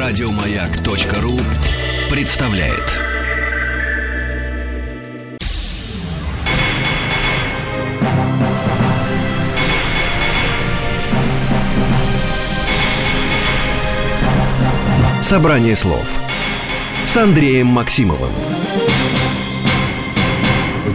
Радиомаяк.ру представляет. Собрание слов с Андреем Максимовым.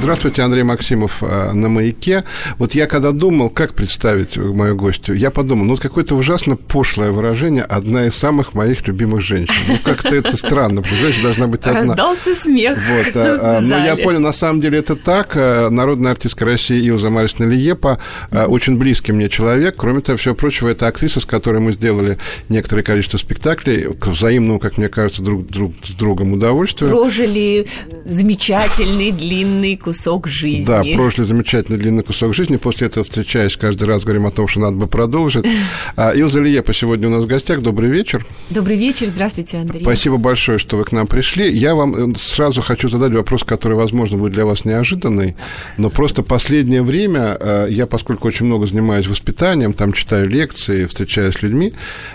Здравствуйте, Андрей Максимов э, на «Маяке». Вот я когда думал, как представить мою гостью, я подумал, ну, вот какое-то ужасно пошлое выражение «одна из самых моих любимых женщин». Ну, как-то это странно, потому что женщина должна быть одна. Раздался смех Вот, а, но я понял, на самом деле это так. Э, народная артистка России Илза Марисовна Лиепа э, очень близкий мне человек. Кроме того, всего прочего, это актриса, с которой мы сделали некоторое количество спектаклей к взаимному, как мне кажется, друг, друг с другом удовольствию. Прожили замечательный длинный кусок жизни. Да, прожили замечательный длинный кусок жизни. После этого, встречаясь, каждый раз говорим о том, что надо бы продолжить. А, Илза Лиепа сегодня у нас в гостях. Добрый вечер. Добрый вечер. Здравствуйте, Андрей. Спасибо большое, что вы к нам пришли. Я вам э, сразу хочу задать вопрос, который, возможно, будет для вас неожиданный, но просто последнее время э, я, поскольку очень много занимаюсь воспитанием, там читаю лекции, встречаюсь с людьми,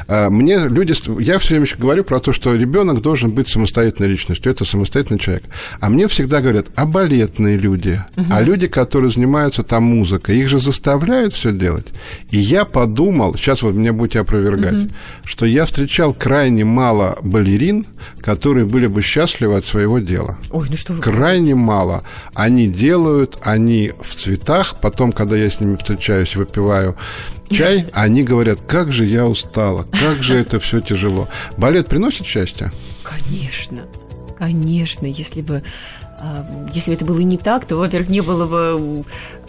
э, мне люди... Я все время говорю про то, что ребенок должен быть самостоятельной личностью. Это самостоятельный человек. А мне всегда говорят, а балетные люди, угу. а люди, которые занимаются там музыкой, их же заставляют все делать. И я подумал, сейчас вот меня будете опровергать, угу. что я встречал крайне мало балерин, которые были бы счастливы от своего дела. Ой, ну что вы Крайне мало. Они делают, они в цветах, потом, когда я с ними встречаюсь, выпиваю чай, они говорят, как же я устала, как же это все тяжело. Балет приносит счастье? Конечно, конечно, если бы если бы это было не так, то, во-первых, не было бы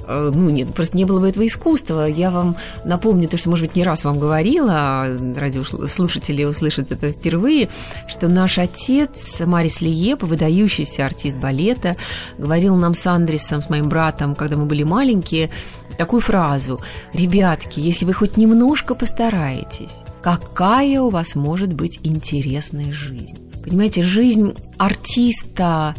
э, ну, нет, просто не было бы этого искусства. Я вам напомню то, что, может быть, не раз вам говорила, а радиослушатели услышат это впервые, что наш отец Марис Лиеп, выдающийся артист балета, говорил нам с Андресом, с моим братом, когда мы были маленькие, такую фразу. «Ребятки, если вы хоть немножко постараетесь, какая у вас может быть интересная жизнь?» Понимаете, жизнь артиста, а,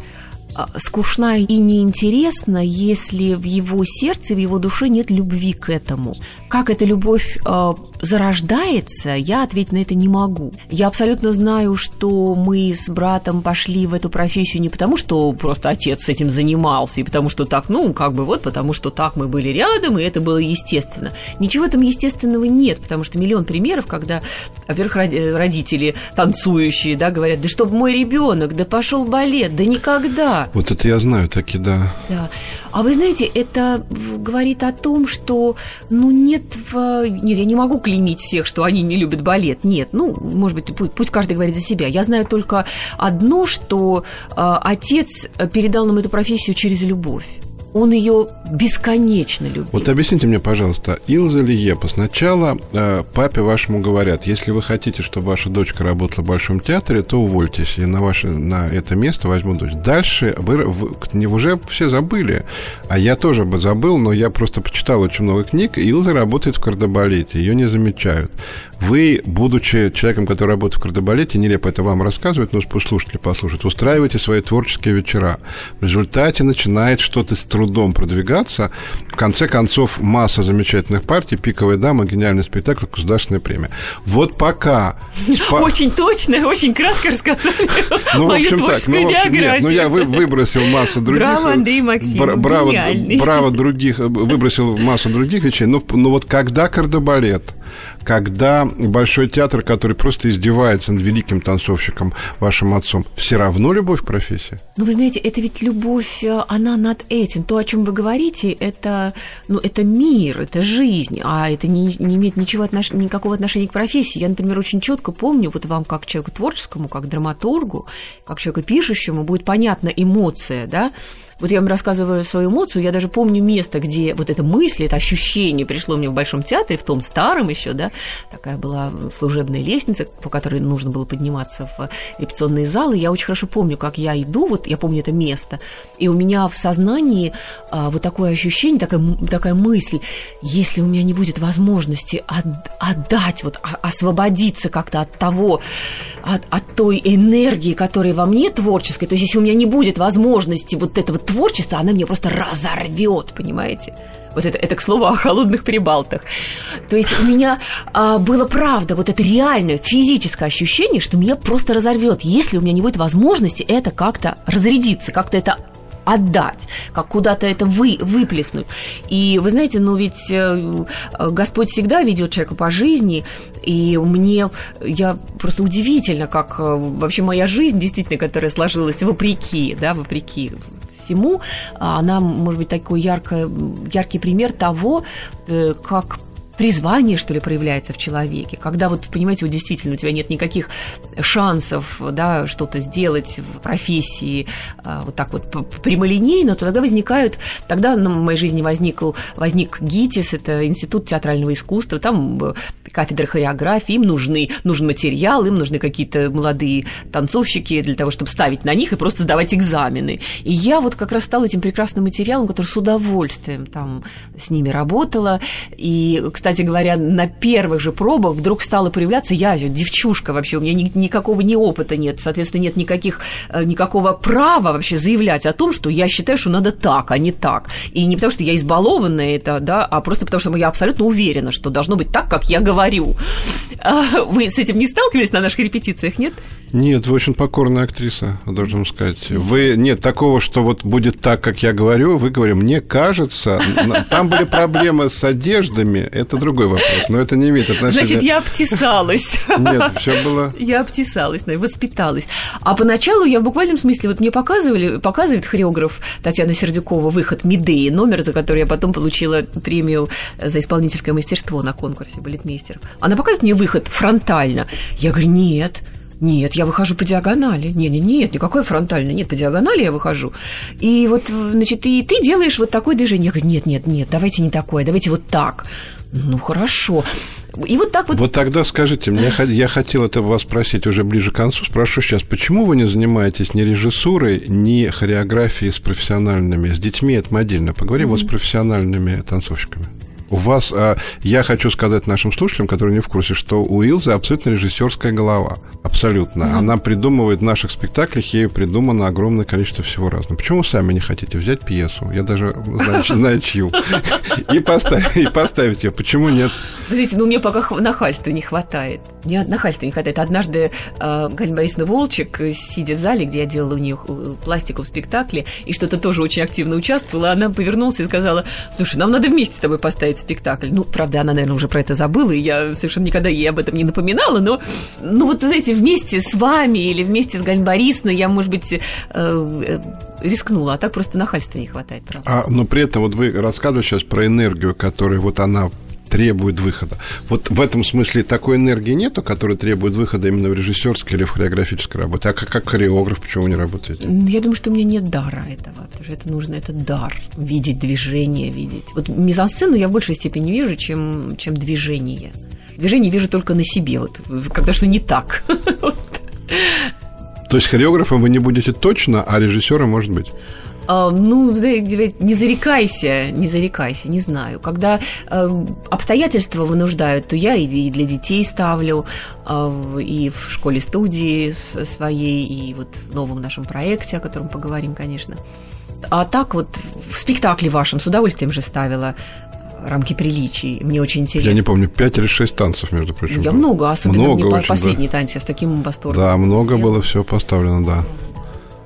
скучна и неинтересна, если в его сердце, в его душе нет любви к этому. Как эта любовь э, зарождается, я ответить на это не могу. Я абсолютно знаю, что мы с братом пошли в эту профессию не потому, что просто отец с этим занимался, и потому что так, ну, как бы вот, потому что так мы были рядом, и это было естественно. Ничего там естественного нет, потому что миллион примеров, когда, во-первых, родители танцующие, да, говорят, да чтобы мой ребенок, да пошел балет, да никогда. Вот это я знаю, таки да. Да. А вы знаете, это говорит о том, что, ну, нет в... Нет, я не могу клеймить всех, что они не любят балет. Нет, ну, может быть, пусть, пусть каждый говорит за себя. Я знаю только одно, что э, отец передал нам эту профессию через любовь он ее бесконечно любил. Вот объясните мне, пожалуйста, Илза Лиепа, сначала э, папе вашему говорят, если вы хотите, чтобы ваша дочка работала в Большом театре, то увольтесь, и на, ваше, на это место возьму дочь. Дальше вы, вы уже все забыли, а я тоже бы забыл, но я просто почитал очень много книг, Илза работает в кардебалете, ее не замечают. Вы, будучи человеком, который работает в кардебалете, нелепо это вам рассказывать, но слушатели послушают, устраиваете свои творческие вечера. В результате начинает что-то с трудом продвигаться. В конце концов, масса замечательных партий, «Пиковая дама», гениальный спектакль, государственная премия. Вот пока... Очень точно, очень кратко рассказали ну, мою общем, так, ну, нет, ну, я вы, выбросил массу других... Браво, Андрей Максимов, браво, браво других, выбросил массу других вещей. Но, но вот когда кардебалет когда Большой театр, который просто издевается над великим танцовщиком, вашим отцом, все равно любовь к профессии? Ну, вы знаете, это ведь любовь, э, она над этим. То, о чем вы говорите, это, ну, это мир, это жизнь, а это не, не имеет ничего отнош... никакого отношения к профессии. Я, например, очень четко помню, вот вам, как человеку творческому, как драматургу, как человеку пишущему, будет понятна эмоция, да, вот я вам рассказываю свою эмоцию, я даже помню место, где вот эта мысль, это ощущение пришло мне в Большом театре, в том старом еще, да, такая была служебная лестница, по которой нужно было подниматься в репетиционные залы. Я очень хорошо помню, как я иду, вот я помню это место, и у меня в сознании а, вот такое ощущение, такая, такая мысль, если у меня не будет возможности от, отдать, вот освободиться как-то от того, от, от той энергии, которая во мне творческой, то есть если у меня не будет возможности вот этого творчество, она меня просто разорвет, понимаете? Вот это, это к слову о холодных прибалтах. То есть у меня а, было правда вот это реальное физическое ощущение, что меня просто разорвет, если у меня не будет возможности это как-то разрядиться, как-то это отдать, как куда-то это вы, выплеснуть. И вы знаете, ну ведь э, Господь всегда ведет человека по жизни, и мне, я просто удивительно, как э, вообще моя жизнь, действительно, которая сложилась вопреки, да, вопреки всему, она, может быть, такой ярко, яркий пример того, э, как призвание, что ли, проявляется в человеке, когда вот, понимаете, вот действительно у тебя нет никаких шансов, да, что-то сделать в профессии а, вот так вот прямолинейно, то тогда возникают, тогда в моей жизни возник, возник ГИТИС, это Институт театрального искусства, там э, кафедры хореографии, им нужны, нужен материал, им нужны какие-то молодые танцовщики для того, чтобы ставить на них и просто сдавать экзамены. И я вот как раз стала этим прекрасным материалом, который с удовольствием там с ними работала. И, кстати говоря, на первых же пробах вдруг стала проявляться я, девчушка вообще, у меня ни, никакого ни опыта нет, соответственно, нет никаких, э, никакого права вообще заявлять о том, что я считаю, что надо так, а не так. И не потому, что я избалованная это, да, а просто потому, что я абсолютно уверена, что должно быть так, как я говорю говорю. А вы с этим не сталкивались на наших репетициях, нет? Нет, вы очень покорная актриса, должен сказать. Вы нет такого, что вот будет так, как я говорю. Вы говорите, мне кажется, там были проблемы с одеждами, это другой вопрос, но это не имеет отношения. Значит, я обтесалась. Нет, все было. Я обтесалась, воспиталась. А поначалу я в буквальном смысле вот мне показывали, показывает хореограф Татьяна Сердюкова выход Медеи, номер, за который я потом получила премию за исполнительское мастерство на конкурсе балетмейстеров. Она показывает мне выход фронтально. Я говорю, нет, нет, я выхожу по диагонали. Нет, нет, нет, никакой фронтальной. Нет, по диагонали я выхожу. И вот, значит, и ты делаешь вот такое движение. Я говорю, нет, нет, нет, давайте не такое, давайте вот так. Ну, хорошо. И вот так вот... Вот тогда скажите, мне, я хотел это вас спросить уже ближе к концу. Спрошу сейчас, почему вы не занимаетесь ни режиссурой, ни хореографией с профессиональными, с детьми, это мы отдельно поговорим, mm-hmm. вот с профессиональными танцовщиками? У вас, а, я хочу сказать нашим слушателям, которые не в курсе, что у Илзы абсолютно режиссерская голова. Абсолютно. Mm-hmm. Она придумывает в наших спектаклях, ей придумано огромное количество всего разного. Почему вы сами не хотите взять пьесу? Я даже знаю, знаю чью. И поставить, ее. Почему нет? Знаете, ну мне пока нахальства не хватает. Мне нахальства не хватает. Однажды э, Галина Борисовна Волчек, сидя в зале, где я делала у нее э, пластику в спектакле, и что-то тоже очень активно участвовала, она повернулась и сказала, слушай, нам надо вместе с тобой поставить спектакль. Ну, правда, она, наверное, уже про это забыла, и я совершенно никогда ей об этом не напоминала, но, ну, вот, знаете, вместе с вами или вместе с Галь Борисовной я, может быть, э, э, рискнула, а так просто нахальства не хватает, правда. А, но при этом вот вы рассказывали сейчас про энергию, которая вот она требует выхода. Вот в этом смысле такой энергии нету, которая требует выхода именно в режиссерской или в хореографической работе. А как, как хореограф, почему вы не работаете? Я думаю, что у меня нет дара этого, потому что это нужно, это дар, видеть движение, видеть. Вот мизансцену я в большей степени вижу, чем, чем движение. Движение вижу только на себе, вот, когда что не так. То есть хореографом вы не будете точно, а режиссером может быть? А, ну, не зарекайся, не зарекайся, не знаю. Когда э, обстоятельства вынуждают, то я и для детей ставлю, э, и в школе-студии своей, и вот в новом нашем проекте, о котором поговорим, конечно. А так вот в спектакле вашем с удовольствием же ставила рамки приличий. Мне очень интересно. Я не помню, пять или шесть танцев, между прочим. Я много, особенно много мне очень, последний да. танец, я с таким восторгом. Да, много было все поставлено, да.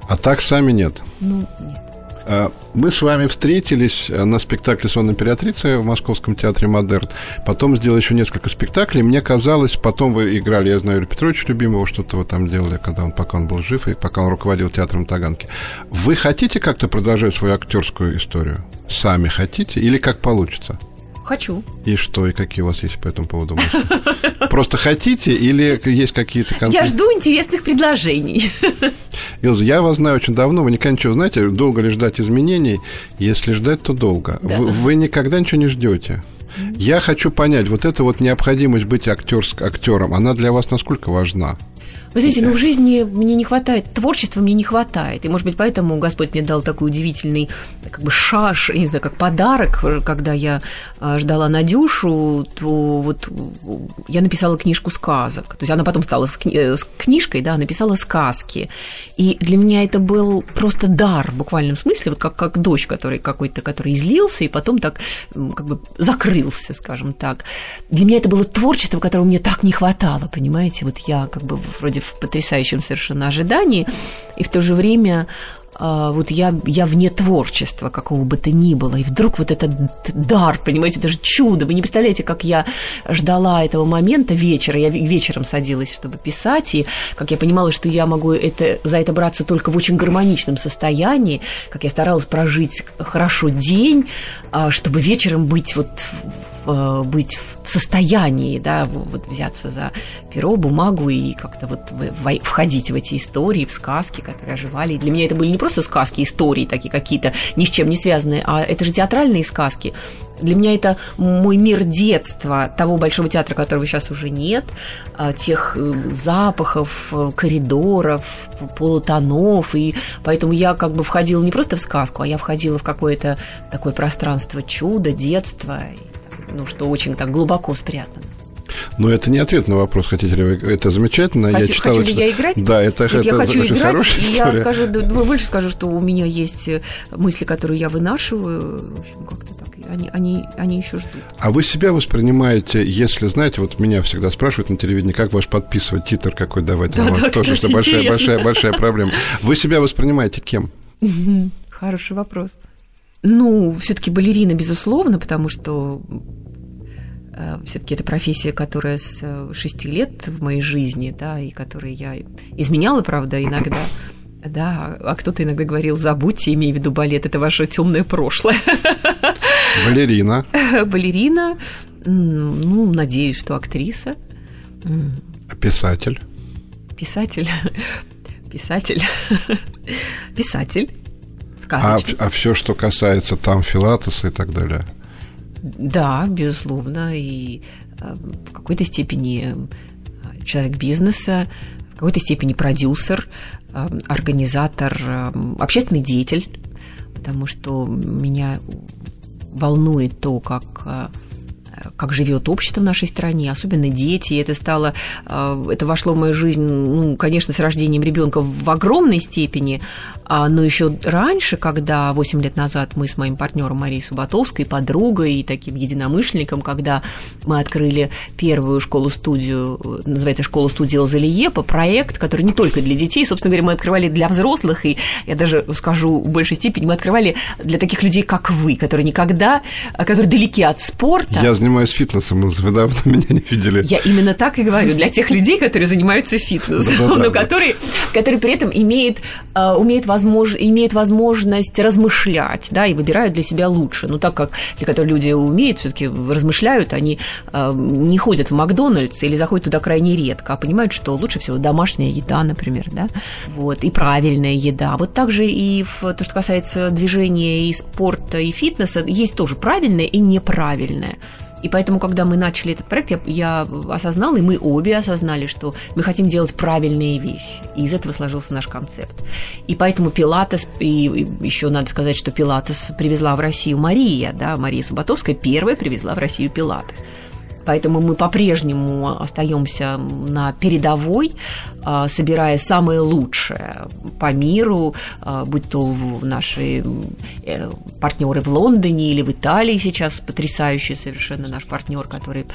А так сами нет. Ну, нет. А, мы с вами встретились э, на спектакле «Сон императрицы» в Московском театре «Модерн». Потом сделали еще несколько спектаклей. Мне казалось, потом вы играли, я знаю, Юрия Петровича Любимого, что-то вы там делали, когда он, пока он был жив, и пока он руководил театром Таганки. Вы хотите как-то продолжать свою актерскую историю? Сами хотите? Или как получится? Хочу. И что, и какие у вас есть по этому поводу мысли? Просто хотите или есть какие-то конкретные... Я жду интересных предложений. Илза, я вас знаю очень давно, вы никогда ничего знаете, долго ли ждать изменений? Если ждать, то долго. Да. Вы, вы никогда ничего не ждете. Я хочу понять, вот эта вот необходимость быть актерск, актером, она для вас насколько важна? Вы знаете, ну в жизни мне не хватает, творчества мне не хватает. И, может быть, поэтому Господь мне дал такой удивительный как бы шаш, я не знаю, как подарок, когда я а, ждала Надюшу, то вот я написала книжку сказок. То есть она потом стала с, кни- с книжкой, да, написала сказки. И для меня это был просто дар в буквальном смысле, вот как, как дождь, который какой-то, который излился, и потом так как бы закрылся, скажем так. Для меня это было творчество, которого мне так не хватало, понимаете? Вот я как бы вроде в потрясающем совершенно ожидании, и в то же время а, вот я, я вне творчества какого бы то ни было, и вдруг вот этот дар, понимаете, даже чудо, вы не представляете, как я ждала этого момента вечера, я вечером садилась, чтобы писать, и как я понимала, что я могу это, за это браться только в очень гармоничном состоянии, как я старалась прожить хорошо день, а, чтобы вечером быть вот быть в состоянии, да, вот взяться за перо, бумагу и как-то вот входить в эти истории, в сказки, которые оживали. Для меня это были не просто сказки, истории такие какие-то, ни с чем не связанные, а это же театральные сказки. Для меня это мой мир детства, того большого театра, которого сейчас уже нет, а, тех э, запахов, э, коридоров, полутонов, и поэтому я как бы входила не просто в сказку, а я входила в какое-то такое пространство чуда, детства, ну, что очень так глубоко спрятано. Но это не ответ на вопрос, хотите ли вы. Это замечательно. Хочу, я читала, хочу ли что... я играть? Да, это, Нет, это я хочу очень играть, хорошая и история. я скажу, да, больше скажу, что у меня есть э, мысли, которые я вынашиваю. В общем, как-то так. Они, они, они еще ждут. А вы себя воспринимаете, если, знаете, вот меня всегда спрашивают на телевидении, как ваш подписывать титр какой давать, да, да, тоже кстати, это большая, интересно. большая, большая проблема. Вы себя воспринимаете кем? Хороший вопрос. Ну, все-таки балерина, безусловно, потому что все-таки это профессия, которая с 6 э, лет в моей жизни, да, и которой я изменяла, правда, иногда. Да, а кто-то иногда говорил, забудьте, имея в виду балет, это ваше темное прошлое. Балерина. Балерина, ну, надеюсь, что актриса. А писатель? Писатель. Писатель. Писатель. А, а все, что касается там Филатеса и так далее? Да, безусловно, и э, в какой-то степени э, человек бизнеса, в какой-то степени продюсер, э, организатор, общественный деятель, потому что меня волнует то, как как живет общество в нашей стране, особенно дети. Это стало, это вошло в мою жизнь, ну, конечно, с рождением ребенка в огромной степени, а, но еще раньше, когда 8 лет назад мы с моим партнером Марией Субатовской, подругой и таким единомышленником, когда мы открыли первую школу-студию, называется школа-студия Лазалиепа, проект, который не только для детей, собственно говоря, мы открывали для взрослых, и я даже скажу в большей степени, мы открывали для таких людей, как вы, которые никогда, которые далеки от спорта. Я занимаюсь фитнесом, вы давно меня не видели. Я именно так и говорю, для тех людей, которые занимаются фитнесом, но которые, которые при этом имеют, а, умеют возмож... имеют возможность размышлять, да, и выбирают для себя лучше. Ну, так как для которых люди умеют, все таки размышляют, они э, не ходят в Макдональдс или заходят туда крайне редко, а понимают, что лучше всего домашняя еда, например, да, вот, и правильная еда. Вот также и в то, что касается движения и спорта, и фитнеса, есть тоже правильное и неправильное. И поэтому, когда мы начали этот проект, я, я осознала, и мы обе осознали, что мы хотим делать правильные вещи. И из этого сложился наш концепт. И поэтому Пилатес, и еще надо сказать, что Пилатес привезла в Россию Мария, да, Мария Субатовская первая привезла в Россию Пилатес. Поэтому мы по-прежнему остаемся на передовой, а, собирая самое лучшее по миру, а, будь то наши э, партнеры в Лондоне или в Италии сейчас потрясающий совершенно наш партнер, который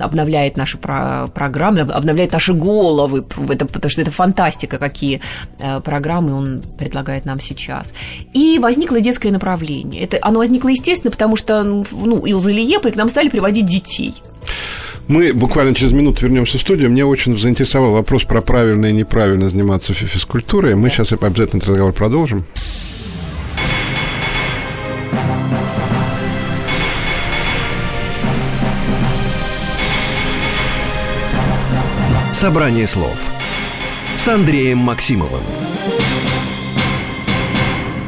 обновляет наши программы, обновляет наши головы, это, потому что это фантастика, какие э, программы он предлагает нам сейчас. И возникло детское направление. Это, оно возникло естественно, потому что ну, Илза Ильепа, и к нам стали приводить детей. Мы буквально через минуту вернемся в студию. Мне очень заинтересовал вопрос про правильно и неправильно заниматься физкультурой. Мы сейчас обязательно этот разговор продолжим. Собрание слов с Андреем Максимовым.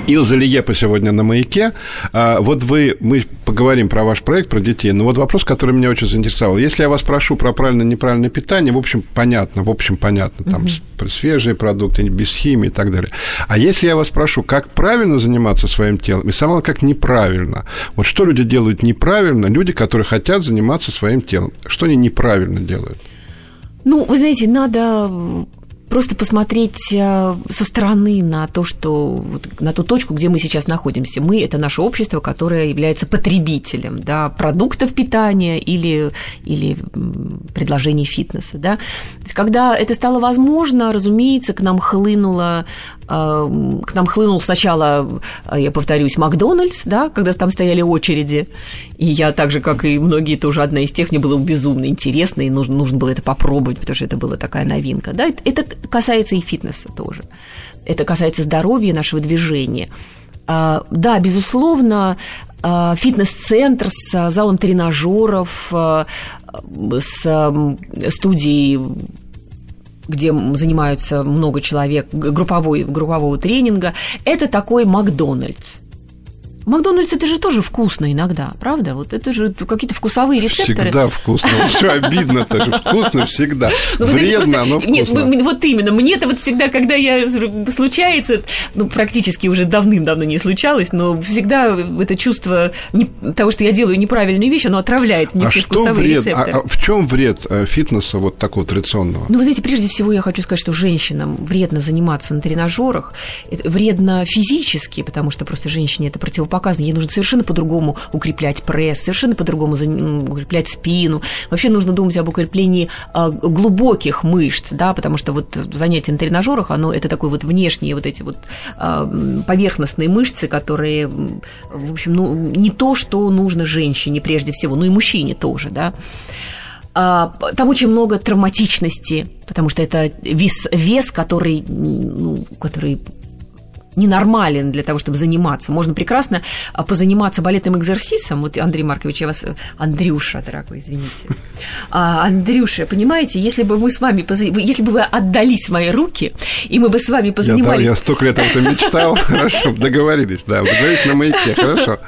Илза Лиепа сегодня на маяке. А, вот вы, мы поговорим про ваш проект, про детей. Но вот вопрос, который меня очень заинтересовал. Если я вас прошу про правильно-неправильное питание, в общем, понятно, в общем, понятно, там угу. свежие продукты, без химии и так далее. А если я вас прошу, как правильно заниматься своим телом, и самое как неправильно. Вот что люди делают неправильно, люди, которые хотят заниматься своим телом, что они неправильно делают? Ну, вы знаете, надо просто посмотреть э, со стороны на то, что на ту точку, где мы сейчас находимся. Мы это наше общество, которое является потребителем да, продуктов питания или, или предложений фитнеса. Да. Когда это стало возможно, разумеется, к нам хлынуло э, к нам хлынул сначала, э, я повторюсь, Макдональдс, да, когда там стояли очереди, и я так же, как и многие, тоже одна из тех, мне было безумно интересно, и нужно, нужно было это попробовать, потому что это была такая новинка. Да? Это касается и фитнеса тоже. Это касается здоровья нашего движения. А, да, безусловно, а, фитнес-центр с залом тренажеров, а, с студией где занимаются много человек, групповой, группового тренинга, это такой Макдональдс. Макдональдс это же тоже вкусно иногда, правда? Вот это же какие-то вкусовые рецепторы. Всегда вкусно. Что обидно-то же, вкусно всегда. Ну, Вредно, но вкусно. Нет, вот именно. Мне-то вот всегда, когда я случается, ну, практически уже давным-давно не случалось, но всегда это чувство того, что я делаю неправильную вещь, оно отравляет мне а все вкусовые вред? рецепторы. А, а в чем вред э, фитнеса вот такого традиционного? Ну, вы знаете, прежде всего я хочу сказать, что женщинам вредно заниматься на тренажерах, вредно физически, потому что просто женщине это противопоказано показано. Ей нужно совершенно по-другому укреплять пресс, совершенно по-другому укреплять спину. Вообще нужно думать об укреплении а, глубоких мышц, да, потому что вот занятие на тренажерах, оно это такой вот внешние вот эти вот а, поверхностные мышцы, которые, в общем, ну, не то, что нужно женщине прежде всего, ну и мужчине тоже, да. А, там очень много травматичности, потому что это вес, вес который, ну, который ненормален для того, чтобы заниматься. Можно прекрасно а, позаниматься балетным экзерсисом. Вот, Андрей Маркович, я вас... Андрюша, дорогой, извините. А, Андрюша, понимаете, если бы мы с вами... Если бы вы отдались мои руки, и мы бы с вами позанимались... Я, да, я столько лет об этом мечтал. Хорошо, договорились, да, договорились на маяке, хорошо.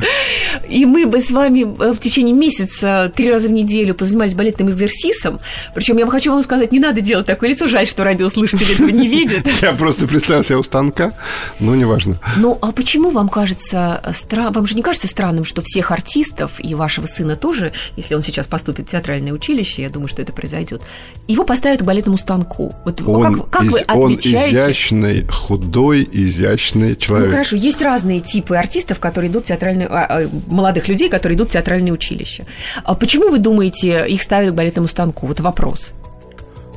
И мы бы с вами э, в течение месяца три раза в неделю позанимались балетным экзерсисом. Причем я хочу вам сказать, не надо делать такое лицо. Жаль, что радиослушатели этого не видят. Я просто представил себя у станка. Ну, неважно. Ну, а почему вам кажется, стра... вам же не кажется странным, что всех артистов и вашего сына тоже, если он сейчас поступит в театральное училище, я думаю, что это произойдет, его поставят к балетному станку. Вот он как, как из... вы отвечаете? Он изящный, худой, изящный человек. Ну, хорошо, есть разные типы артистов, которые идут в театральное... А, а, молодых людей, которые идут в театральное училище. А почему вы думаете, их ставят к балетному станку? Вот вопрос.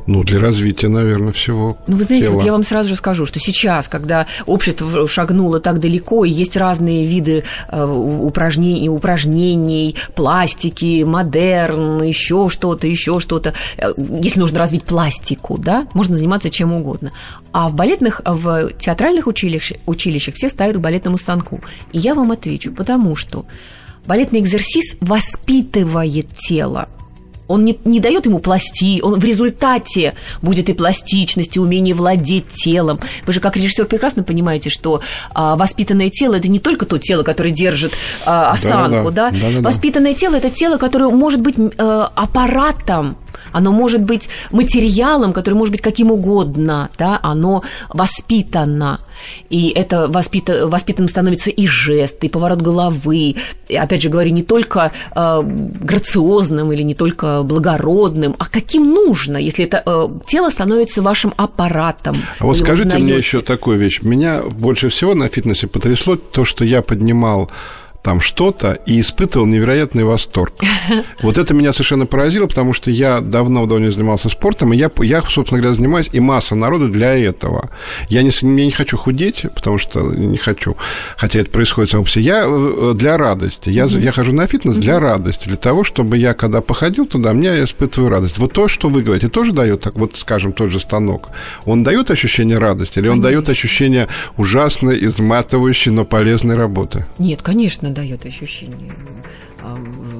Ну, для развития, наверное, всего. Ну, вы знаете, тела. вот я вам сразу же скажу, что сейчас, когда общество шагнуло так далеко, и есть разные виды э, упражнений, упражнений, пластики, модерн, еще что-то, еще что-то. Э, если нужно развить пластику, да, можно заниматься чем угодно. А в балетных, в театральных училищах, училищах все ставят к балетному станку. И я вам отвечу, потому что балетный экзерсис воспитывает тело он не, не дает ему пласти, он в результате будет и пластичность, и умение владеть телом. Вы же как режиссер прекрасно понимаете, что а, воспитанное тело это не только то тело, которое держит а, осанку, да, да, да. да, да, да. Воспитанное тело это тело, которое может быть а, аппаратом оно может быть материалом, который может быть каким угодно, да, оно воспитано. И это воспит... воспитанным становится и жест, и поворот головы. И, опять же говорю, не только э, грациозным или не только благородным, а каким нужно, если это э, тело становится вашим аппаратом. А вот скажите узнаете. мне еще такую вещь. Меня больше всего на фитнесе потрясло то, что я поднимал там что-то и испытывал невероятный восторг. Вот это меня совершенно поразило, потому что я давно-давно занимался спортом, и я, я, собственно говоря, занимаюсь, и масса народу для этого. Я не, я не хочу худеть, потому что не хочу, хотя это происходит само по себе. Я э, для радости. Я, mm-hmm. я хожу на фитнес для радости, для того, чтобы я, когда походил туда, мне я испытываю радость. Вот то, что вы говорите, тоже дает, так вот, скажем, тот же станок. Он дает ощущение радости или он дает ощущение ужасной, изматывающей, но полезной работы? Нет, конечно, дает ощущение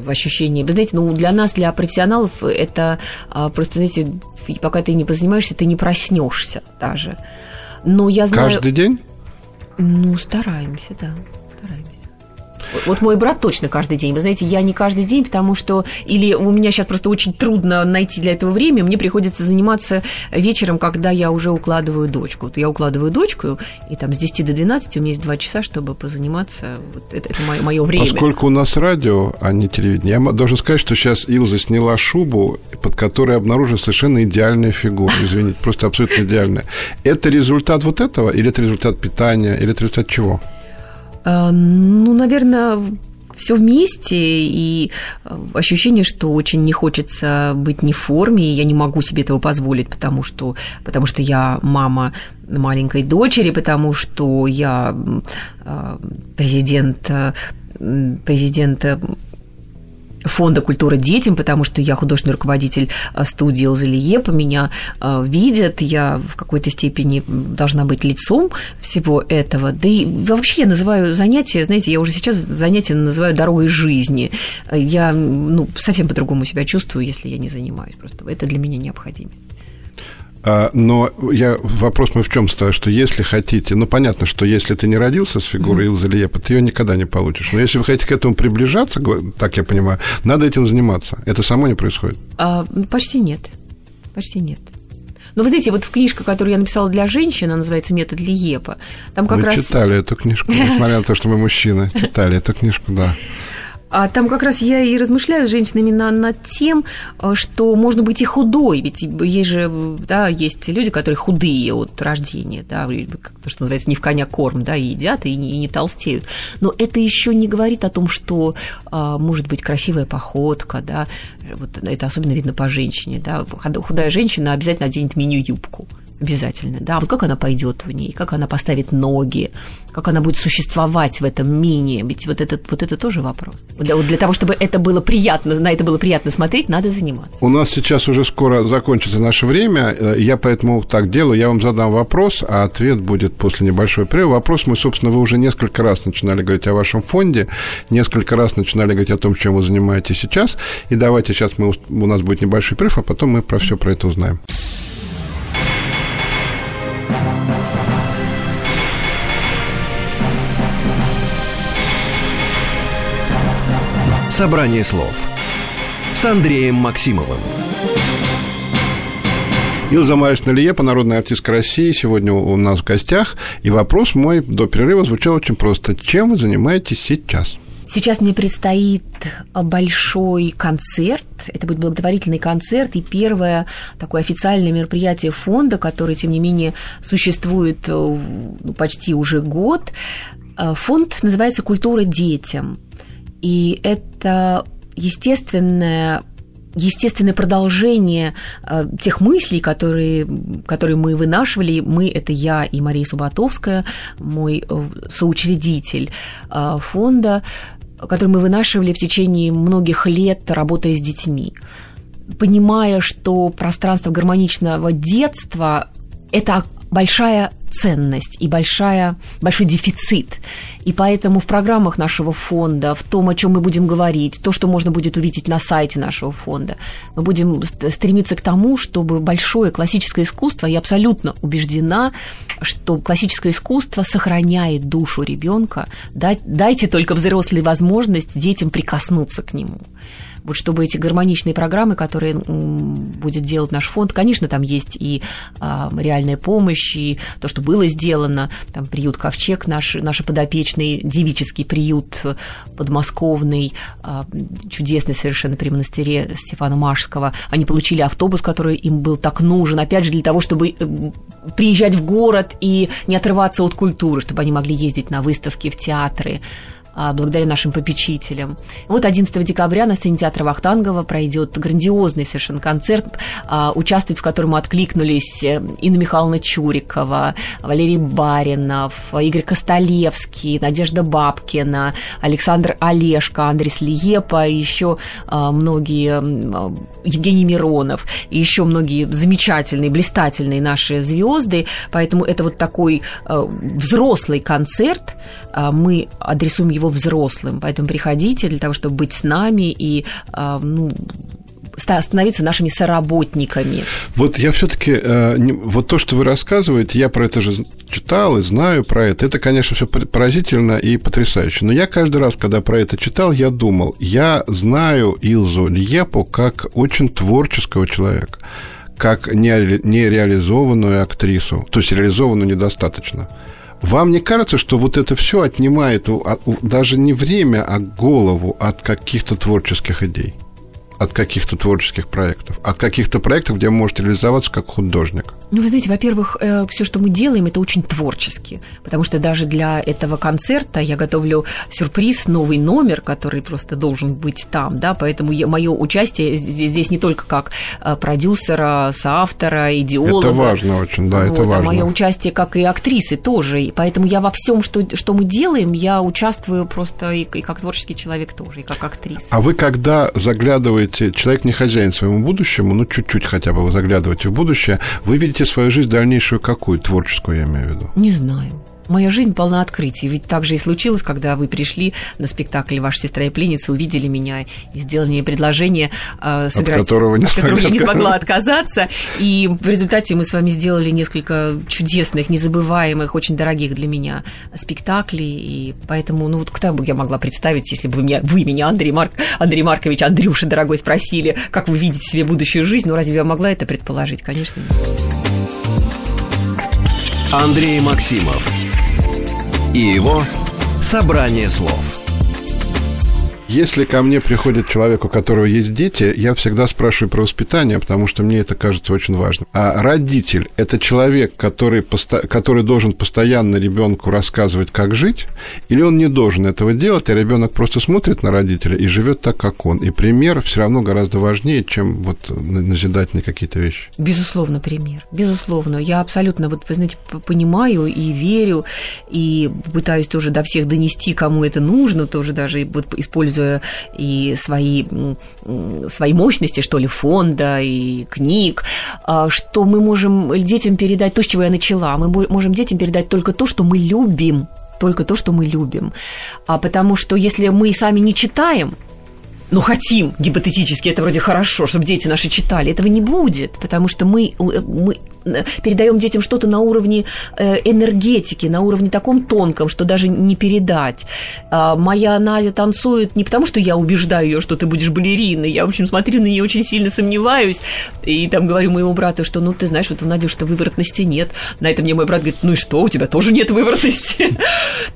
ощущение. Вы знаете, ну, для нас, для профессионалов, это а, просто, знаете, пока ты не позанимаешься, ты не проснешься даже. Но я знаю... Каждый день? Ну, стараемся, да, стараемся. Вот мой брат точно каждый день. Вы знаете, я не каждый день, потому что или у меня сейчас просто очень трудно найти для этого время, мне приходится заниматься вечером, когда я уже укладываю дочку. Вот я укладываю дочку, и там с 10 до 12 у меня есть 2 часа, чтобы позаниматься. Вот это, это мое, мое время. Поскольку у нас радио, а не телевидение, я должен сказать, что сейчас Илза сняла шубу, под которой обнаружена совершенно идеальная фигура. Извините, просто абсолютно идеальная. Это результат вот этого, или это результат питания, или это результат чего? А, ну, наверное, все вместе, и э, ощущение, что очень не хочется быть не в форме, и я не могу себе этого позволить, потому что, потому что я мама маленькой дочери, потому что я э, президент э, президент фонда «Культура детям», потому что я художественный руководитель э, студии Лзалиепа, меня э, видят, я в какой-то степени должна быть лицом всего этого. Да и вообще я называю занятия, знаете, я уже сейчас занятия называю дорогой жизни. Я ну, совсем по-другому себя чувствую, если я не занимаюсь. Просто это для меня необходимость. А, но я, вопрос мой в чем ставлю, что если хотите, ну, понятно, что если ты не родился с фигурой mm-hmm. Илза Лиепа, ты ее никогда не получишь. Но если вы хотите к этому приближаться, так я понимаю, надо этим заниматься. Это само не происходит? А, почти нет. Почти нет. Но вы знаете, вот в книжке, которую я написала для женщин, она называется «Метод Лиепа», там как вы раз... читали эту книжку, несмотря на то, что мы мужчины, читали эту книжку, да. А там как раз я и размышляю с женщинами на, над тем, э, что можно быть и худой, ведь есть же, да, есть люди, которые худые от рождения, да, то, что называется, не в коня корм, да, и едят, и не, и не толстеют. Но это еще не говорит о том, что а, может быть красивая походка, да, вот это особенно видно по женщине, да, худая женщина обязательно оденет меню-юбку, обязательно, да, вот как она пойдет в ней, как она поставит ноги, как она будет существовать в этом мини, ведь вот это, вот это тоже вопрос. Для, для того, чтобы это было приятно, на это было приятно смотреть, надо заниматься. У нас сейчас уже скоро закончится наше время, э, я поэтому так делаю, я вам задам вопрос, а ответ будет после небольшой перерыва. Вопрос мы, собственно, вы уже несколько раз начинали говорить о вашем фонде, несколько раз начинали говорить о том, чем вы занимаетесь сейчас, и давайте сейчас мы, у нас будет небольшой перерыв, а потом мы про все про это узнаем. Собрание слов с Андреем Максимовым. Илза Марисовна Лиепа, народная артистка России, сегодня у нас в гостях. И вопрос мой до перерыва звучал очень просто. Чем вы занимаетесь сейчас? Сейчас мне предстоит большой концерт. Это будет благотворительный концерт и первое такое официальное мероприятие фонда, который, тем не менее, существует э, ну, почти уже год. Э, фонд называется «Культура детям». И это естественное естественное продолжение э, тех мыслей, которые, которые мы вынашивали. Мы – это я и Мария Субатовская, мой э, соучредитель э, фонда, который мы вынашивали в течение многих лет, работая с детьми. Понимая, что пространство гармоничного детства – это большая ценность и большая, большой дефицит. И поэтому в программах нашего фонда, в том, о чем мы будем говорить, то, что можно будет увидеть на сайте нашего фонда, мы будем стремиться к тому, чтобы большое классическое искусство, я абсолютно убеждена, что классическое искусство сохраняет душу ребенка. Дайте только взрослые возможность детям прикоснуться к нему вот чтобы эти гармоничные программы, которые будет делать наш фонд, конечно, там есть и а, реальная помощь, и то, что было сделано, там приют Ковчег, наш, наш подопечный девический приют подмосковный, а, чудесный совершенно при монастыре Стефана Машского, они получили автобус, который им был так нужен, опять же, для того, чтобы э, приезжать в город и не отрываться от культуры, чтобы они могли ездить на выставки, в театры, благодаря нашим попечителям. Вот 11 декабря на сцене театра Вахтангова пройдет грандиозный совершенно концерт, а, участвовать в котором откликнулись э, Инна Михайловна Чурикова, Валерий Баринов, Игорь Костолевский, Надежда Бабкина, Александр Олешко, Андрей Слиепа, и еще а, многие, Евгений Миронов, и еще многие замечательные, блистательные наши звезды. Поэтому это вот такой взрослый концерт. Мы адресуем его его взрослым. Поэтому приходите для того, чтобы быть с нами и а, ну, становиться нашими соработниками. Вот я все-таки, э, вот то, что вы рассказываете, я про это же читал и знаю про это. Это, конечно, все поразительно и потрясающе. Но я каждый раз, когда про это читал, я думал, я знаю Илзу Льепу как очень творческого человека как нереализованную актрису, то есть реализованную недостаточно. Вам не кажется, что вот это все отнимает даже не время, а голову от каких-то творческих идей? От каких-то творческих проектов, от каких-то проектов, где вы можете реализоваться как художник? Ну, вы знаете, во-первых, э, все, что мы делаем, это очень творчески, потому что даже для этого концерта я готовлю сюрприз, новый номер, который просто должен быть там, да, поэтому мое участие здесь не только как э, продюсера, соавтора, идеолога. Это важно очень, да, вот, это а важно. А мое участие как и актрисы тоже, и поэтому я во всем, что, что мы делаем, я участвую просто и, и как творческий человек тоже, и как актриса. А вы когда заглядываете заглядываете, человек не хозяин своему будущему, ну, чуть-чуть хотя бы вы заглядываете в будущее, вы видите свою жизнь дальнейшую какую, творческую, я имею в виду? Не знаю моя жизнь полна открытий. Ведь так же и случилось, когда вы пришли на спектакль «Ваша сестра и пленница», увидели меня и сделали мне предложение э, сыграть, от которого, не от которого я не смогла отказаться. И в результате мы с вами сделали несколько чудесных, незабываемых, очень дорогих для меня спектаклей. И поэтому, ну вот кто бы я могла представить, если бы вы меня, вы меня Андрей, Марк, Андрей Маркович, Андрюша, дорогой, спросили, как вы видите себе будущую жизнь, ну разве я могла это предположить? Конечно, нет. Андрей Максимов и его «Собрание слов». Если ко мне приходит человек, у которого есть дети, я всегда спрашиваю про воспитание, потому что мне это кажется очень важным. А родитель – это человек, который, посто... который должен постоянно ребенку рассказывать, как жить, или он не должен этого делать, а ребенок просто смотрит на родителя и живет так, как он. И пример все равно гораздо важнее, чем вот назидательные какие-то вещи. Безусловно, пример. Безусловно. Я абсолютно, вот, вы знаете, понимаю и верю, и пытаюсь тоже до всех донести, кому это нужно, тоже даже вот используя и свои, свои мощности, что ли, фонда и книг, а, что мы можем детям передать то, с чего я начала. Мы можем детям передать только то, что мы любим, только то, что мы любим. А потому что если мы сами не читаем, ну, хотим, гипотетически, это вроде хорошо, чтобы дети наши читали. Этого не будет, потому что мы, мы передаем детям что-то на уровне э, энергетики, на уровне таком тонком, что даже не передать. А, моя Надя танцует не потому, что я убеждаю ее, что ты будешь балериной. Я, в общем, смотрю на нее очень сильно сомневаюсь. И там говорю моему брату, что, ну, ты знаешь, вот у Нади что выворотности нет. На это мне мой брат говорит, ну и что, у тебя тоже нет выворотности.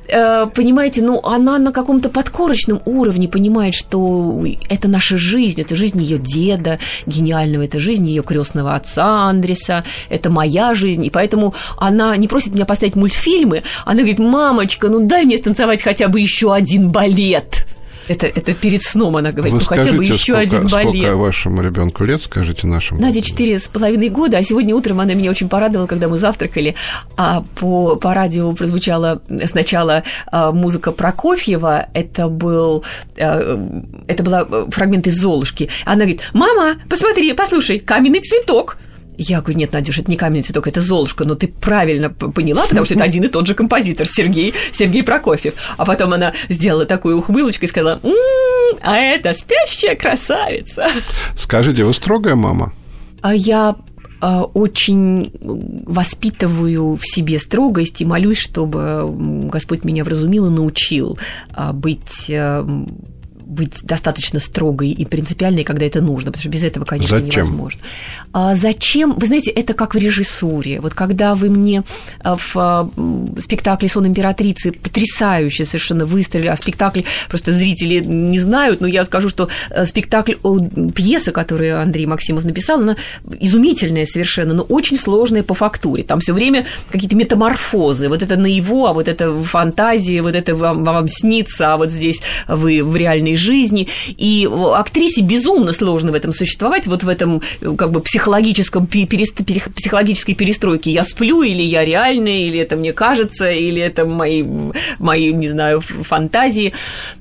Э, понимаете, ну, она на каком-то подкорочном уровне понимает, что это наша жизнь, это жизнь ее деда гениального, это жизнь ее крестного отца Андреса, это моя жизнь, и поэтому она не просит меня поставить мультфильмы, она говорит, мамочка, ну дай мне станцевать хотя бы еще один балет. Это, это перед сном она говорит, Вы ну хотя бы еще сколько, один балет. Сколько вашему ребенку лет, скажите нашему? Наде четыре с половиной года, а сегодня утром она меня очень порадовала, когда мы завтракали, а по, по радио прозвучала сначала а, музыка Прокофьева, это был, а, это была фрагмент из «Золушки». Она говорит, мама, посмотри, послушай, каменный цветок. Я говорю, нет, Надюш, это не каменный цветок, это Золушка, но ты правильно поняла, потому что это один и тот же композитор, Сергей, Сергей Прокофьев. А потом она сделала такую ухмылочку и сказала, м-м, а это спящая красавица. Скажите, вы строгая мама? А я а, очень воспитываю в себе строгость и молюсь, чтобы Господь меня вразумил и научил а, быть а, быть достаточно строгой и принципиальной, когда это нужно, потому что без этого, конечно, зачем? невозможно. А зачем? Вы знаете, это как в режиссуре. Вот когда вы мне а, в а, спектакле «Сон императрицы» потрясающе совершенно выстрелили, а спектакль просто зрители не знают, но я скажу, что э, спектакль, пьеса, которую Андрей Максимов написал, она изумительная совершенно, но очень сложная по фактуре. Там все время какие-то метаморфозы. Вот это на его, а вот это фантазии, вот это вам, вам снится, а вот здесь вы в реальной реальной жизни. И актрисе безумно сложно в этом существовать, вот в этом как бы психологическом перест... психологической перестройке. Я сплю, или я реальная, или это мне кажется, или это мои, мои не знаю, фантазии.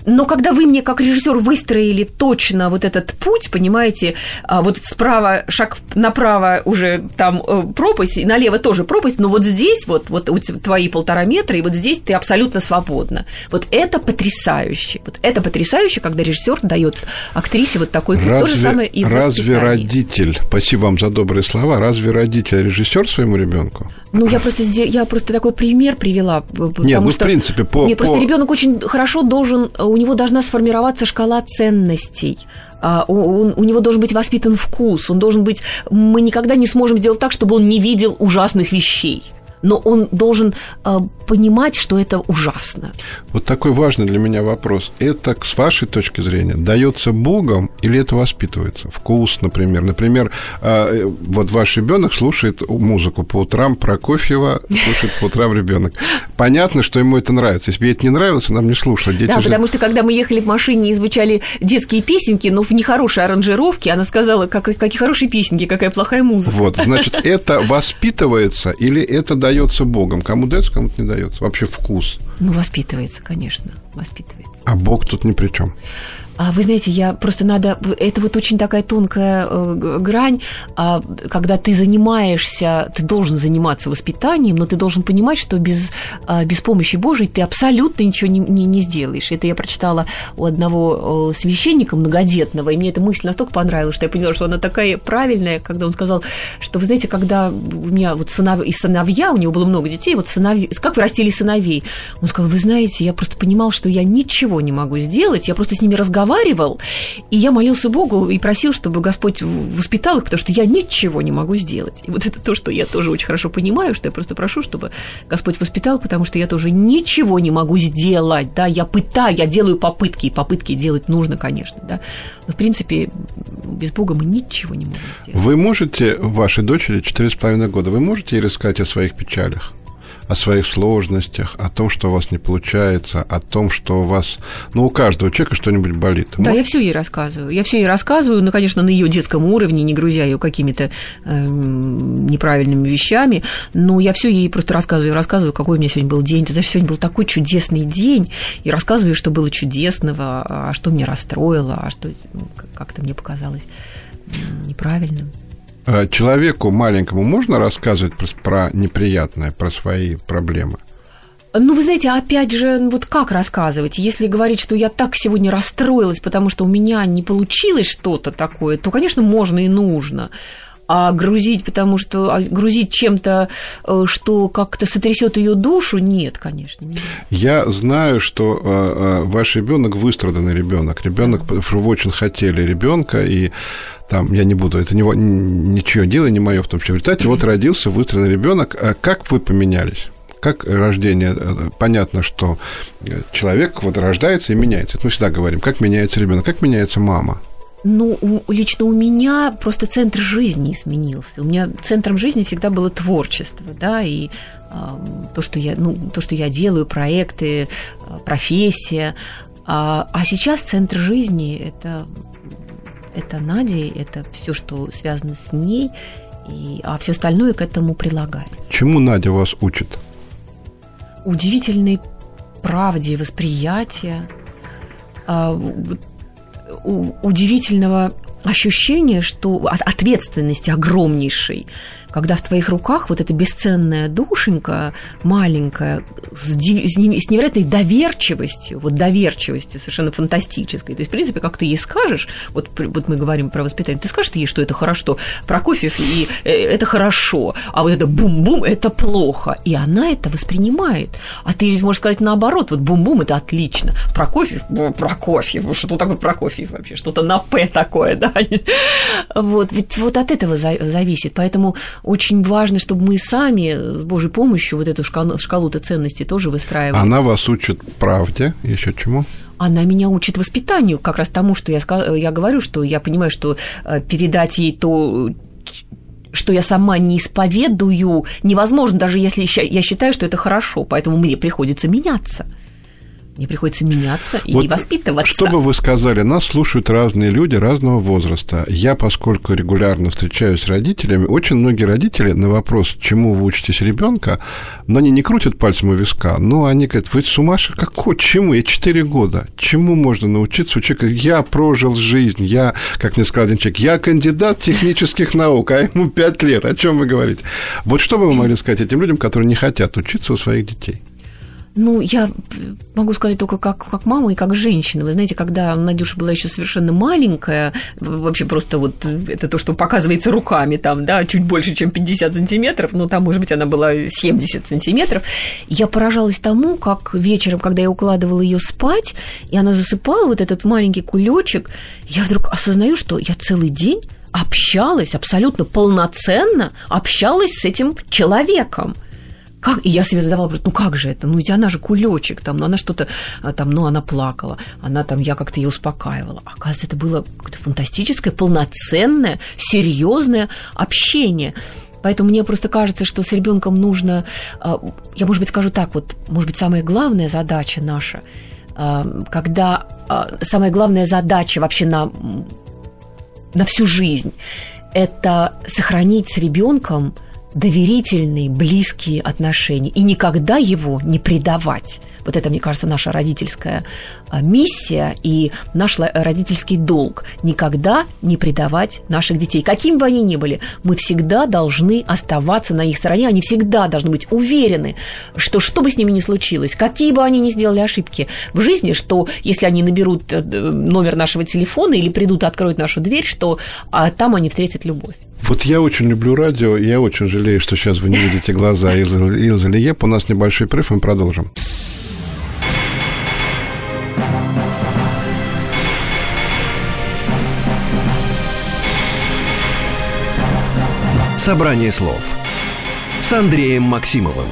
Но когда вы мне, как режиссер, выстроили точно вот этот путь, понимаете, а вот справа, шаг направо уже там э, пропасть, и налево тоже пропасть, но вот здесь вот, вот твои полтора метра, и вот здесь ты абсолютно свободна. Вот это потрясающе. Вот это потрясающе, когда режиссер дает актрисе вот такой разве, то же самое и Разве родитель, спасибо вам за добрые слова, разве родитель режиссер своему ребенку? Ну, я просто, я просто такой пример привела. Нет, ну, что, в принципе, по... Нет, просто ребенок очень хорошо должен, у него должна сформироваться шкала ценностей. А, он, у него должен быть воспитан вкус, он должен быть... Мы никогда не сможем сделать так, чтобы он не видел ужасных вещей но он должен э, понимать, что это ужасно. Вот такой важный для меня вопрос. Это, с вашей точки зрения, дается Богом или это воспитывается? Вкус, например. Например, э, вот ваш ребенок слушает музыку по утрам Прокофьева, слушает по утрам ребенок. Понятно, что ему это нравится. Если бы это не нравилось, нам не слушала. Дети да, же... потому что когда мы ехали в машине и звучали детские песенки, но в нехорошей аранжировке, она сказала, как, какие хорошие песенки, какая плохая музыка. Вот, значит, это воспитывается или это дается дается Богом. Кому дается, кому-то не дается. Вообще вкус. Ну, воспитывается, конечно, воспитывается. А Бог тут ни при чем. А вы знаете, я просто надо... Это вот очень такая тонкая э, грань, а, когда ты занимаешься, ты должен заниматься воспитанием, но ты должен понимать, что без, а, без помощи Божией ты абсолютно ничего не, не, не сделаешь. Это я прочитала у одного священника многодетного, и мне эта мысль настолько понравилась, что я поняла, что она такая правильная, когда он сказал, что, вы знаете, когда у меня вот сынов, и сыновья, у него было много детей, вот сыновья, как вы растили сыновей? Он сказал, вы знаете, я просто понимал, что я ничего не могу сделать, я просто с ними разговариваю, разговаривал, и я молился Богу и просил, чтобы Господь воспитал их, потому что я ничего не могу сделать. И вот это то, что я тоже очень хорошо понимаю, что я просто прошу, чтобы Господь воспитал, потому что я тоже ничего не могу сделать, да, я пытаю, я делаю попытки, и попытки делать нужно, конечно, да, но, в принципе, без Бога мы ничего не можем сделать. Вы можете, вашей дочери 4,5 года, вы можете ей рассказать о своих печалях? О своих сложностях, о том, что у вас не получается, о том, что у вас... Ну, у каждого человека что-нибудь болит. Да, Может? я все ей рассказываю. Я все ей рассказываю, ну, конечно, на ее детском уровне, не грузя ее какими-то э, неправильными вещами, но я все ей просто рассказываю, рассказываю, какой у меня сегодня был день. Ты знаешь, сегодня был такой чудесный день, и рассказываю, что было чудесного, а что меня расстроило, а что ну, как-то мне показалось неправильным. А человеку маленькому можно рассказывать про, про неприятное, про свои проблемы? Ну, вы знаете, опять же, ну, вот как рассказывать? Если говорить, что я так сегодня расстроилась, потому что у меня не получилось что-то такое, то, конечно, можно и нужно. А грузить, потому что а грузить чем-то, э, что как-то сотрясет ее душу, нет, конечно. Нет. Я знаю, что э, э, ваш ребенок выстраданный ребенок. Ребенок, вы очень хотели ребенка, и там, я не буду, это не, ничего дело, не мое в том числе. В результате вот родился выстроенный ребенок. А как вы поменялись? как рождение, понятно, что человек вот рождается и меняется. Это мы всегда говорим, как меняется ребенок, как меняется мама. Ну, лично у меня просто центр жизни изменился. У меня центром жизни всегда было творчество, да, и э, то, что я, ну, то, что я делаю, проекты, э, профессия. А, а сейчас центр жизни это, это Надя, это все, что связано с ней, и, а все остальное к этому прилагается. Чему Надя вас учит? Удивительной правде восприятия а, удивительного ощущения, что ответственности огромнейшей когда в твоих руках вот эта бесценная душенька, маленькая, с, невероятной доверчивостью, вот доверчивостью совершенно фантастической. То есть, в принципе, как ты ей скажешь, вот, вот мы говорим про воспитание, ты скажешь ей, что это хорошо, Прокофьев, и э, это хорошо, а вот это бум-бум, это плохо. И она это воспринимает. А ты можешь сказать наоборот, вот бум-бум, это отлично. Прокофьев, Прокофьев, что такое Прокофьев вообще? Что-то на П такое, да? Вот, ведь вот от этого зависит. Поэтому очень важно, чтобы мы сами с Божьей помощью вот эту шкалу, шкалу-то ценностей тоже выстраивали. Она вас учит правде, еще чему? она меня учит воспитанию, как раз тому, что я, я говорю, что я понимаю, что э, передать ей то, что я сама не исповедую, невозможно, даже если я считаю, что это хорошо, поэтому мне приходится меняться. Мне приходится меняться и вот воспитываться. Что бы вы сказали? Нас слушают разные люди разного возраста. Я, поскольку регулярно встречаюсь с родителями, очень многие родители на вопрос, чему вы учитесь ребенка, но они не крутят пальцем у виска, но они говорят, вы сумасшедший, какой, чему? Я 4 года. Чему можно научиться у человека? Я прожил жизнь, я, как мне сказал один человек, я кандидат технических наук, а ему 5 лет. О чем вы говорите? Вот что бы вы могли сказать этим людям, которые не хотят учиться у своих детей? Ну, я могу сказать только как, как мама и как женщина. Вы знаете, когда Надюша была еще совершенно маленькая, вообще просто вот это то, что показывается руками там, да, чуть больше, чем 50 сантиметров, ну, там, может быть, она была 70 сантиметров, я поражалась тому, как вечером, когда я укладывала ее спать, и она засыпала вот этот маленький кулечек, я вдруг осознаю, что я целый день общалась абсолютно полноценно, общалась с этим человеком. Как? И я себе задавала вопрос, ну как же это? Ну ведь она же кулечек там, ну она что-то а, там, ну она плакала, она там, я как-то ее успокаивала. Оказывается, это было какое-то фантастическое, полноценное, серьезное общение. Поэтому мне просто кажется, что с ребенком нужно, а, я, может быть, скажу так, вот, может быть, самая главная задача наша, а, когда самая главная задача вообще на, на всю жизнь, это сохранить с ребенком доверительные, близкие отношения и никогда его не предавать. Вот это, мне кажется, наша родительская а, миссия и наш родительский долг. Никогда не предавать наших детей. Каким бы они ни были, мы всегда должны оставаться на их стороне. Они всегда должны быть уверены, что что бы с ними ни случилось, какие бы они ни сделали ошибки в жизни, что если они наберут э, номер нашего телефона или придут и откроют нашу дверь, что а, там они встретят любовь. Вот я очень люблю радио, я очень жалею, что сейчас вы не видите глаза Илзы, Лиеп. У нас небольшой прыв, мы продолжим. Собрание слов с Андреем Максимовым.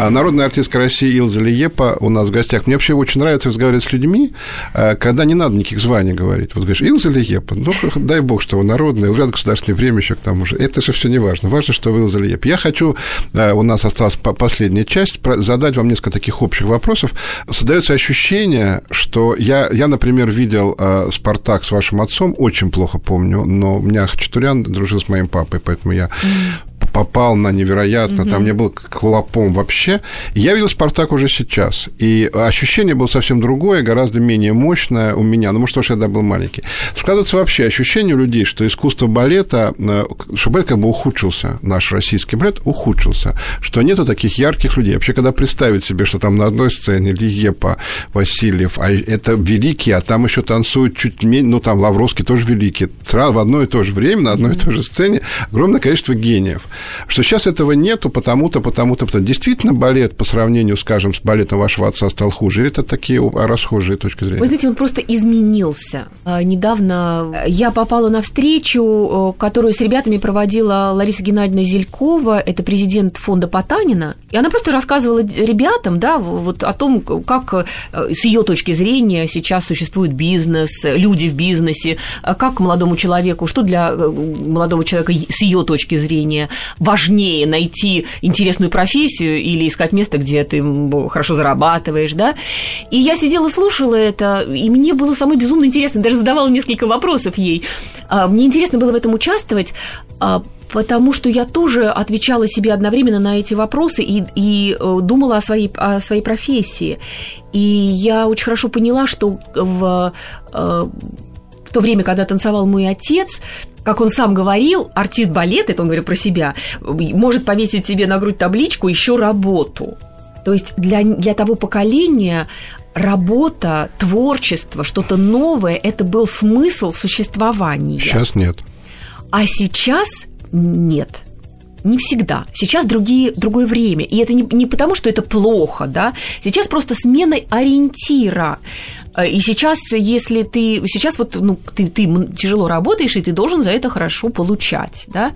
А народная артистка России Илза Лиепа у нас в гостях. Мне вообще очень нравится разговаривать с людьми, э, когда не надо никаких званий говорить. Вот говоришь, Илза Лиепа, ну, дай бог, что вы народная, вряд государственное время еще к тому же. Это же все не важно. Важно, что вы Илза Лиепа. Я хочу, э, у нас осталась последняя часть, задать вам несколько таких общих вопросов. Создается ощущение, что я, я например, видел э, «Спартак» с вашим отцом, очень плохо помню, но у меня Хачатурян дружил с моим папой, поэтому я попал на невероятно, угу. там не был клопом вообще. Я видел «Спартак» уже сейчас, и ощущение было совсем другое, гораздо менее мощное у меня, ну, может, потому что я тогда был маленький. Складывается вообще ощущение у людей, что искусство балета, э, что балет как бы ухудшился, наш российский балет ухудшился, что нету таких ярких людей. Вообще, когда представить себе, что там на одной сцене Лиепа, Васильев, а это великие, а там еще танцуют чуть меньше, ну, там Лавровский тоже великий, в одно и то же время, на одной и той же сцене огромное количество гениев что сейчас этого нету, потому-то, потому-то, потому Действительно, балет по сравнению, скажем, с балетом вашего отца стал хуже? Или это такие расхожие точки зрения? Вы знаете, он просто изменился. А, недавно я попала на встречу, которую с ребятами проводила Лариса Геннадьевна Зелькова, это президент фонда Потанина, и она просто рассказывала ребятам, да, вот о том, как э, с ее точки зрения сейчас существует бизнес, люди в бизнесе, как молодому человеку, что для э, молодого человека с ее точки зрения важнее найти интересную профессию или искать место, где ты хорошо зарабатываешь, да. И я сидела, слушала это, и мне было самое безумно интересно, даже задавала несколько вопросов ей. А, мне интересно было в этом участвовать, а, потому что я тоже отвечала себе одновременно на эти вопросы и, и э, думала о своей, о своей профессии. И я очень хорошо поняла, что в, э, в то время, когда танцевал мой отец, как он сам говорил, артист балета, это он говорил про себя, может повесить себе на грудь табличку еще работу. То есть для, для того поколения работа, творчество, что-то новое – это был смысл существования. Сейчас нет. А сейчас нет. Не всегда. Сейчас другие, другое время. И это не, не потому, что это плохо, да. Сейчас просто смена ориентира. Э, и сейчас, если ты... Сейчас вот ну, ты, ты тяжело работаешь, и ты должен за это хорошо получать, да?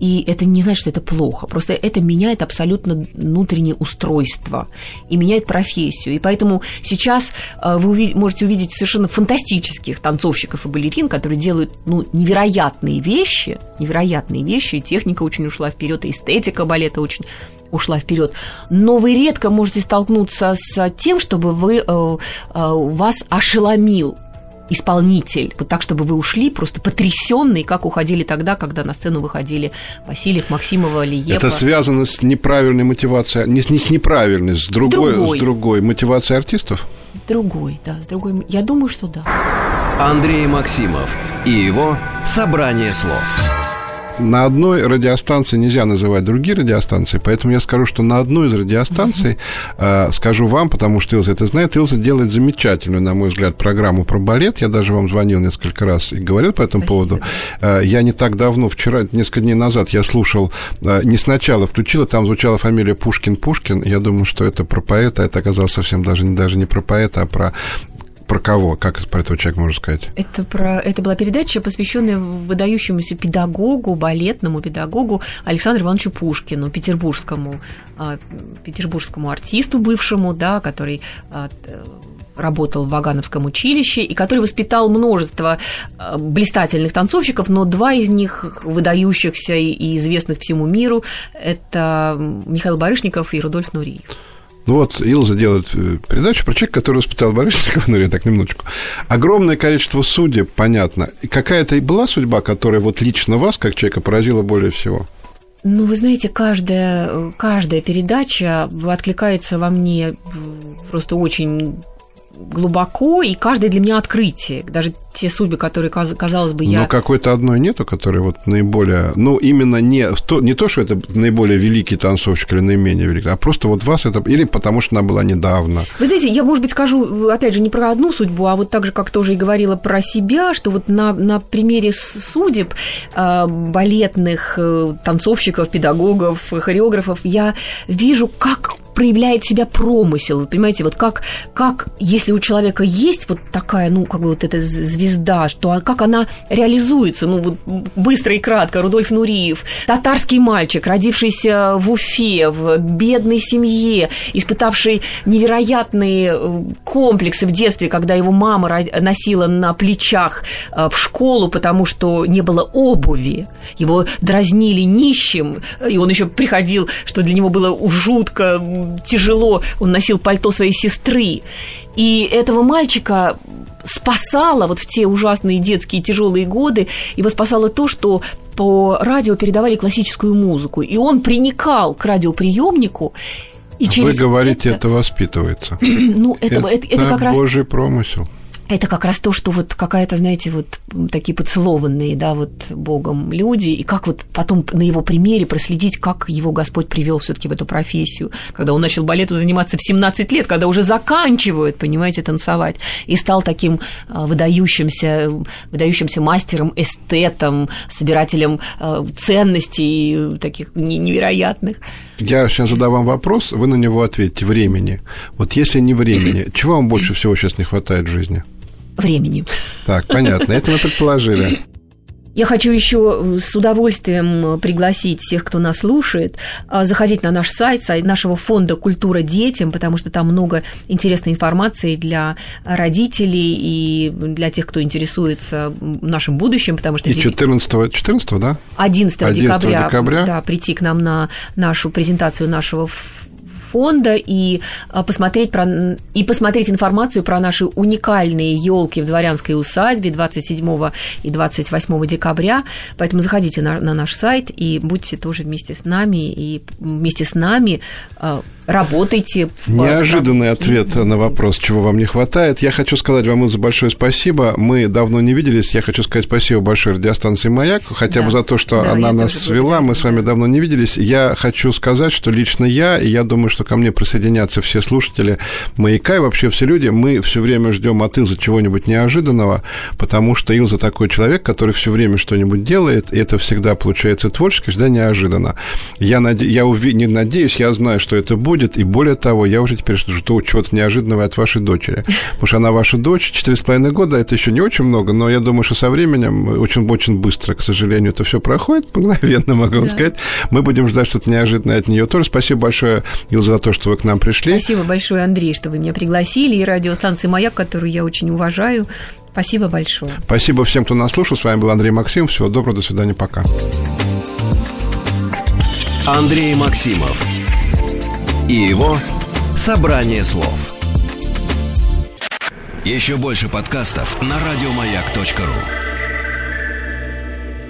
И это не значит, что это плохо. Просто это меняет абсолютно внутреннее устройство и меняет профессию. И поэтому сейчас э, вы можете увидеть совершенно фантастических танцовщиков и балерин, которые делают ну, невероятные вещи, невероятные вещи, и техника очень ушла вперед, и эстетика балета очень ушла вперед. Но вы редко можете столкнуться с тем, чтобы вы, э, э, вас ошеломил исполнитель, вот так, чтобы вы ушли просто потрясенные, как уходили тогда, когда на сцену выходили Васильев, Максимова, Лиепа. Это связано с неправильной мотивацией, не, не с неправильной, с другой, с другой. С другой мотивацией артистов? Другой, да, с другой. Я думаю, что да. Андрей Максимов и его «Собрание слов». На одной радиостанции нельзя называть другие радиостанции, поэтому я скажу, что на одной из радиостанций, э, скажу вам, потому что Илза это знает, Илза делает замечательную, на мой взгляд, программу про балет. Я даже вам звонил несколько раз и говорил по этому Спасибо. поводу. Э, я не так давно, вчера, несколько дней назад, я слушал, э, не сначала включила, там звучала фамилия Пушкин-Пушкин. Я думаю, что это про поэта, это оказалось совсем даже, даже не про поэта, а про про кого? Как про этого человека можно сказать? Это, про, это была передача, посвященная выдающемуся педагогу, балетному педагогу Александру Ивановичу Пушкину, петербургскому, а, петербургскому артисту бывшему, да, который а, работал в Вагановском училище и который воспитал множество а, блистательных танцовщиков, но два из них выдающихся и известных всему миру – это Михаил Барышников и Рудольф Нуриев. Вот Илза делает э, передачу про человека, который воспитал Барышникова, ну, так немножечко. Огромное количество судеб, понятно. И какая-то и была судьба, которая вот лично вас, как человека, поразила более всего? Ну, вы знаете, каждая, каждая передача откликается во мне просто очень глубоко, и каждое для меня открытие. Даже те судьбы, которые, казалось бы, я... Но какой-то одной нету, которая вот наиболее... Ну, именно не то, не то, что это наиболее великий танцовщик или наименее великий, а просто вот вас это... Или потому что она была недавно. Вы знаете, я, может быть, скажу, опять же, не про одну судьбу, а вот так же, как тоже и говорила про себя, что вот на, на примере судеб э, балетных э, танцовщиков, педагогов, хореографов я вижу, как проявляет себя промысел. Вы понимаете, вот как, как, если у человека есть вот такая, ну, как бы вот эта звезда, что а как она реализуется, ну, вот быстро и кратко, Рудольф Нуриев, татарский мальчик, родившийся в Уфе, в бедной семье, испытавший невероятные э, комплексы в детстве, когда его мама носила на плечах э, в школу, потому что не было обуви, его дразнили нищим, и он еще приходил, что для него было жутко тяжело, он носил пальто своей сестры. И этого мальчика спасало вот в те ужасные детские тяжелые годы, его спасало то, что по радио передавали классическую музыку, и он приникал к радиоприемнику, и через Вы говорите, это, это воспитывается. Ну, это, это, это, это как раз... Божий промысел. Это как раз то, что вот какая-то, знаете, вот такие поцелованные, да, вот Богом люди, и как вот потом на его примере проследить, как его Господь привел все таки в эту профессию, когда он начал балету заниматься в 17 лет, когда уже заканчивают, понимаете, танцевать, и стал таким а, выдающимся, выдающимся мастером, эстетом, собирателем а, ценностей таких невероятных. Я сейчас задам вам вопрос, вы на него ответите. Времени. Вот если не времени, чего вам больше всего сейчас не хватает в жизни? Времени. Так, понятно, это мы предположили. Я хочу еще с удовольствием пригласить всех, кто нас слушает, а, заходить на наш сайт, сайт нашего фонда «Культура детям», потому что там много интересной информации для родителей и для тех, кто интересуется нашим будущим, потому что... И 14, 14 да? 11, 11 декабря, декабря да, прийти к нам на нашу презентацию нашего фонда и а, посмотреть, про, и посмотреть информацию про наши уникальные елки в дворянской усадьбе 27 и 28 декабря. Поэтому заходите на, на наш сайт и будьте тоже вместе с нами и вместе с нами работайте. Неожиданный в... ответ на вопрос, чего вам не хватает. Я хочу сказать вам за большое спасибо. Мы давно не виделись. Я хочу сказать спасибо большое радиостанции «Маяк», хотя да. бы за то, что да, она нас свела. Мы с вами давно не виделись. Я хочу сказать, что лично я, и я думаю, что ко мне присоединятся все слушатели «Маяка» и вообще все люди, мы все время ждем от Илзы чего-нибудь неожиданного, потому что Илза такой человек, который все время что-нибудь делает, и это всегда получается творчески, всегда неожиданно. Я, наде... я ув... не надеюсь, я знаю, что это будет, будет. И более того, я уже теперь жду чего-то неожиданного от вашей дочери. Потому что она ваша дочь, четыре с половиной года, это еще не очень много, но я думаю, что со временем очень-очень быстро, к сожалению, это все проходит, мгновенно могу вам да. сказать. Мы будем ждать что-то неожиданное от нее тоже. Спасибо большое, Илза, за то, что вы к нам пришли. Спасибо большое, Андрей, что вы меня пригласили, и радиостанции «Маяк», которую я очень уважаю. Спасибо большое. Спасибо всем, кто нас слушал. С вами был Андрей Максим. Всего доброго, до свидания, пока. Андрей Максимов и его «Собрание слов». Еще больше подкастов на радиомаяк.ру